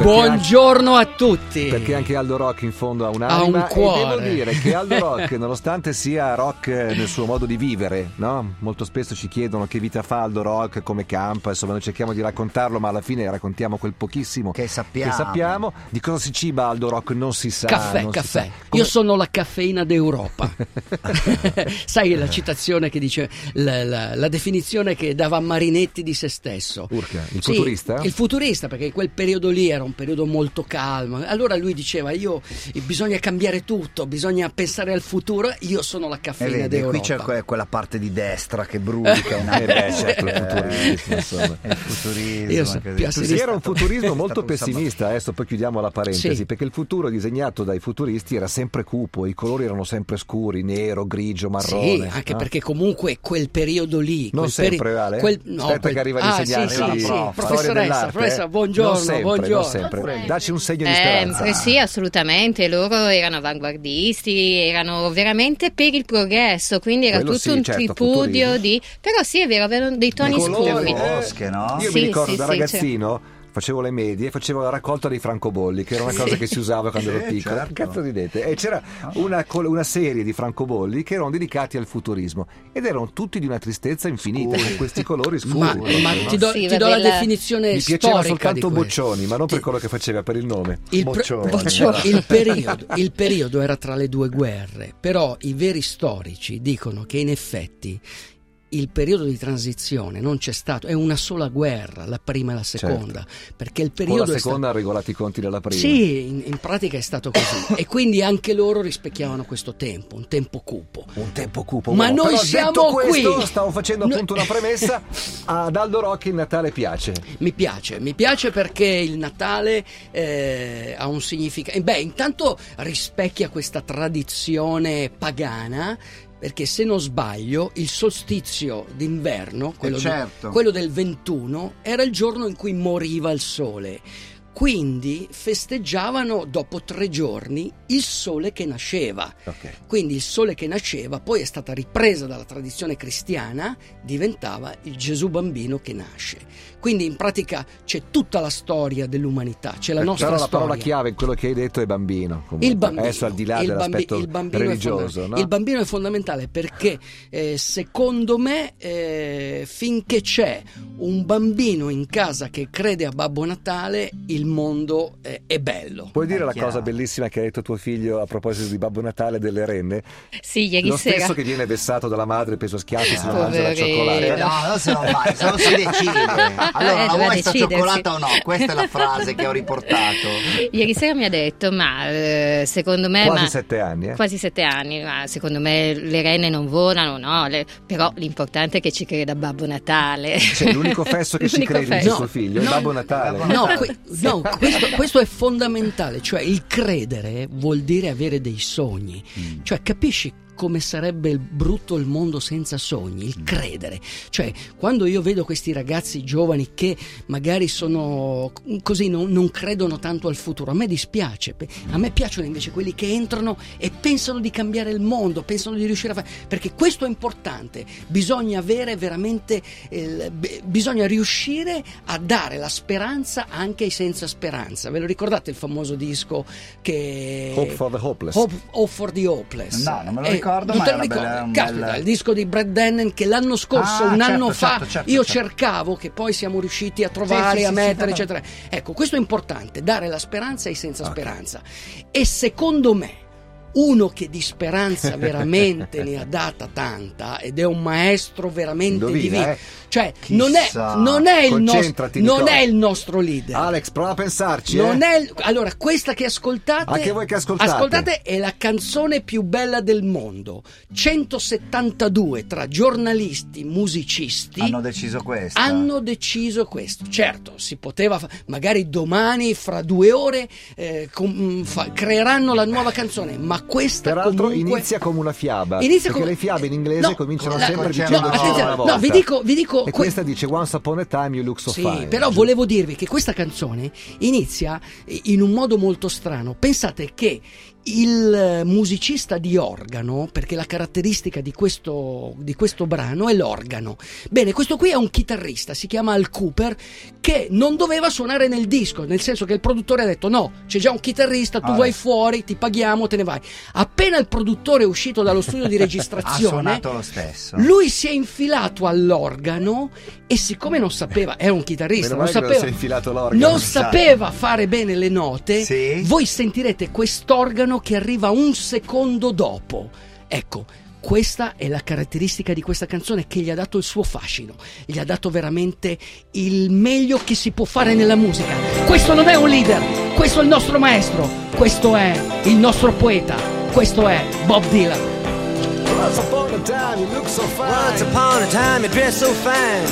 Buongiorno a tutti. Perché anche Aldo Rock in fondo ha un'anima Ha un cuore. e devo dire che Aldo Rock, nonostante sia rock nel suo modo di vivere, no? Molto spesso ci chiedono che vita fa Aldo Rock, come campa, insomma noi cerchiamo di raccontarlo, ma alla fine raccontiamo quel pochissimo Che sappiamo. che sappiamo. Di cosa si ciba Aldo Rock non si sa. Caffè, non si caffè. sa. Come- Io sono la caffeina d'Europa. Sai la citazione che dice, la, la- la definizione che dava Marinetti di se stesso. Urca, il Sì, futurista? Il futurista, perché quel periodo lì era un periodo molto calmo. Allora lui diceva: Io bisogna cambiare tutto, bisogna pensare al futuro. Io sono la E caffeina vedi, d'Europa. qui c'è que- quella parte di destra che brulica in Eh beh, certo, il futurismo, insomma. Il futurismo. So-. Sì, era un futurismo molto pessimista, adesso poi chiudiamo la parentesi, Sì. perché il futuro disegnato dai futuristi era sempre cupo, i colori erano sempre scuri, nero, grigio, marrone. Sì, anche no? perché comunque quel periodo lì. Non quel sempre, Vale? quel- no, Aspetta quel- che arriva ah, l'insegnante Sì, sì, sì. Professoressa, dell'arte, professoressa, eh? buongiorno, non sempre, buongiorno. Sempre. Dacci un segno di Eh, speranza. eh sì, assolutamente, loro erano avanguardisti, erano veramente per il progresso, quindi era Quello tutto sì, un certo, tripudio di... Però sì, è vero, avevano dei toni scuri. eh. Bosche, no? Io Sì, mi ricordo sì, da sì, ragazzino. Facevo le medie, facevo la raccolta dei francobolli, che era una cosa che si usava quando ero piccolo. certo. Che cazzo ridete? E c'era una, una serie di francobolli che erano dedicati al futurismo ed erano tutti di una tristezza infinita, Scuri. con questi colori scuri. Ma, ma ti do, Sì, ti do la definizione Mi piaceva storica soltanto. Boccioni, ma non per quello che faceva, per il nome. Il, Boccioni. Boccioni. Il periodo, il periodo era tra le due guerre, però i veri storici dicono che in effetti il periodo di transizione non c'è stato, è una sola guerra, la prima e la seconda, perché il Con periodo la è seconda ha regolato i conti della prima. Sì, in, in pratica è stato così e quindi anche loro rispecchiavano questo tempo, un tempo cupo. Un tempo cupo. Ma uomo. noi Però siamo questo, qui. Stavo facendo No- appunto una premessa. Ad Aldo Rocchi il Natale piace. Mi piace, mi piace perché il Natale eh, ha un significato. Beh, intanto rispecchia questa tradizione pagana. Perché se non sbaglio, il solstizio d'inverno, quello, Eh, de- certo. quello del 21, era il giorno in cui moriva il sole. Quindi festeggiavano dopo tre giorni il sole che nasceva. Ok. Quindi il sole che nasceva poi è stata ripresa dalla tradizione cristiana, diventava il Gesù bambino che nasce. Quindi in pratica c'è tutta la storia dell'umanità, c'è la nostra Però la storia. parola chiave in quello che hai detto è bambino. comunque. Il bambino, Adesso al di là dell'aspetto bambi- il bambino è religioso. no? il bambino è fondamentale perché eh, secondo me eh, finché c'è un bambino in casa che crede a Babbo Natale il mondo eh, è bello. Puoi dire È la chiaro. cosa bellissima che ha detto tuo figlio a proposito di Babbo Natale delle renne? Sì, ieri Lo sera. stesso che viene vessato dalla madre preso a schiaffi se non Ah, mangia la cioccolata. No, non se non vai, se non si decide. Allora, Eh, la vuoi sta cioccolata o no? Questa è la frase che ho riportato. Ieri sera mi ha detto, ma eh, secondo me... Quasi ma- sette anni, eh? Quasi sette anni, ma secondo me le renne non volano, no? Le- però l'importante è che ci creda Babbo Natale. Cioè, l'unico fesso che ci L'unico crede, dice fesso. suo figlio, è No, Babbo Natale. Babbo No, Natale. que- no, questo, questo è fondamentale, cioè il credere vuol dire avere dei sogni, cioè capisci come sarebbe il brutto il mondo senza sogni, il credere. Cioè, quando io vedo questi ragazzi giovani che magari sono così, non, non credono tanto al futuro, a me dispiace. A me piacciono invece quelli che entrano e pensano di cambiare il mondo, pensano di riuscire a fare. Perché questo è importante. Bisogna avere veramente. eh, bisogna riuscire a dare la speranza anche ai senza speranza. Ve lo ricordate il famoso disco che. Hope for the hopeless. Hope, Hope for the Hopeless. No, non me lo Eh, ricordo, non te lo una ricordi? bella- Caspita, bel- il disco di Brad Dennen che l'anno scorso, Ah, un certo, anno fa, certo, certo, io certo. cercavo, che poi siamo riusciti a trovare, Sì, a sì, mettere, sì, eccetera. Ecco, questo è importante, dare la speranza ai senza speranza. E secondo me, uno che di speranza veramente ne ha data tanta ed è un maestro veramente Indovina, divino. eh. Cioè, non è, non è il nostro, non è il nostro leader. Alex, prova a pensarci. Non eh. è il- allora, questa che ascoltate, Anche voi che ascoltate. ascoltate è la canzone più bella del mondo. 172 tra giornalisti, musicisti Hanno deciso questo. hanno deciso questo. Certo, si poteva, fa- magari domani, fra due ore, eh, com- fa- creeranno la nuova canzone, ma ma questa Peraltro comunque... inizia come una fiaba. Inizia perché come- le fiabe in inglese No, cominciano la- sempre no, dicendo no, una no, vi dico- vi dico E que- questa dice Once upon a time you look so Sì, fine. però volevo dirvi che questa canzone inizia in un modo molto strano. Pensate che il eh, musicista di organo, perché la caratteristica di questo, di questo brano è l'organo. Bene, questo qui è un chitarrista, si chiama Al Cooper, che non doveva suonare nel disco, nel senso che il produttore ha detto no, c'è già un chitarrista, tu Ah, vai eh. fuori, ti paghiamo, te ne vai. Appena il produttore è uscito dallo studio di Ha registrazione, suonato lo stesso. lui si è infilato all'organo e siccome non sapeva, era un chitarrista, non sapeva, non sapeva fare bene le note, Sì. voi sentirete quest'organo che arriva un secondo dopo. Ecco, questa è la caratteristica di questa canzone che gli ha dato il suo fascino, gli ha dato veramente il meglio che si può fare nella musica. Questo non è un leader, questo è il nostro maestro, questo è il nostro poeta, questo è Bob Dylan. Once upon a time you look so fine. Once upon a time you dressed so fine.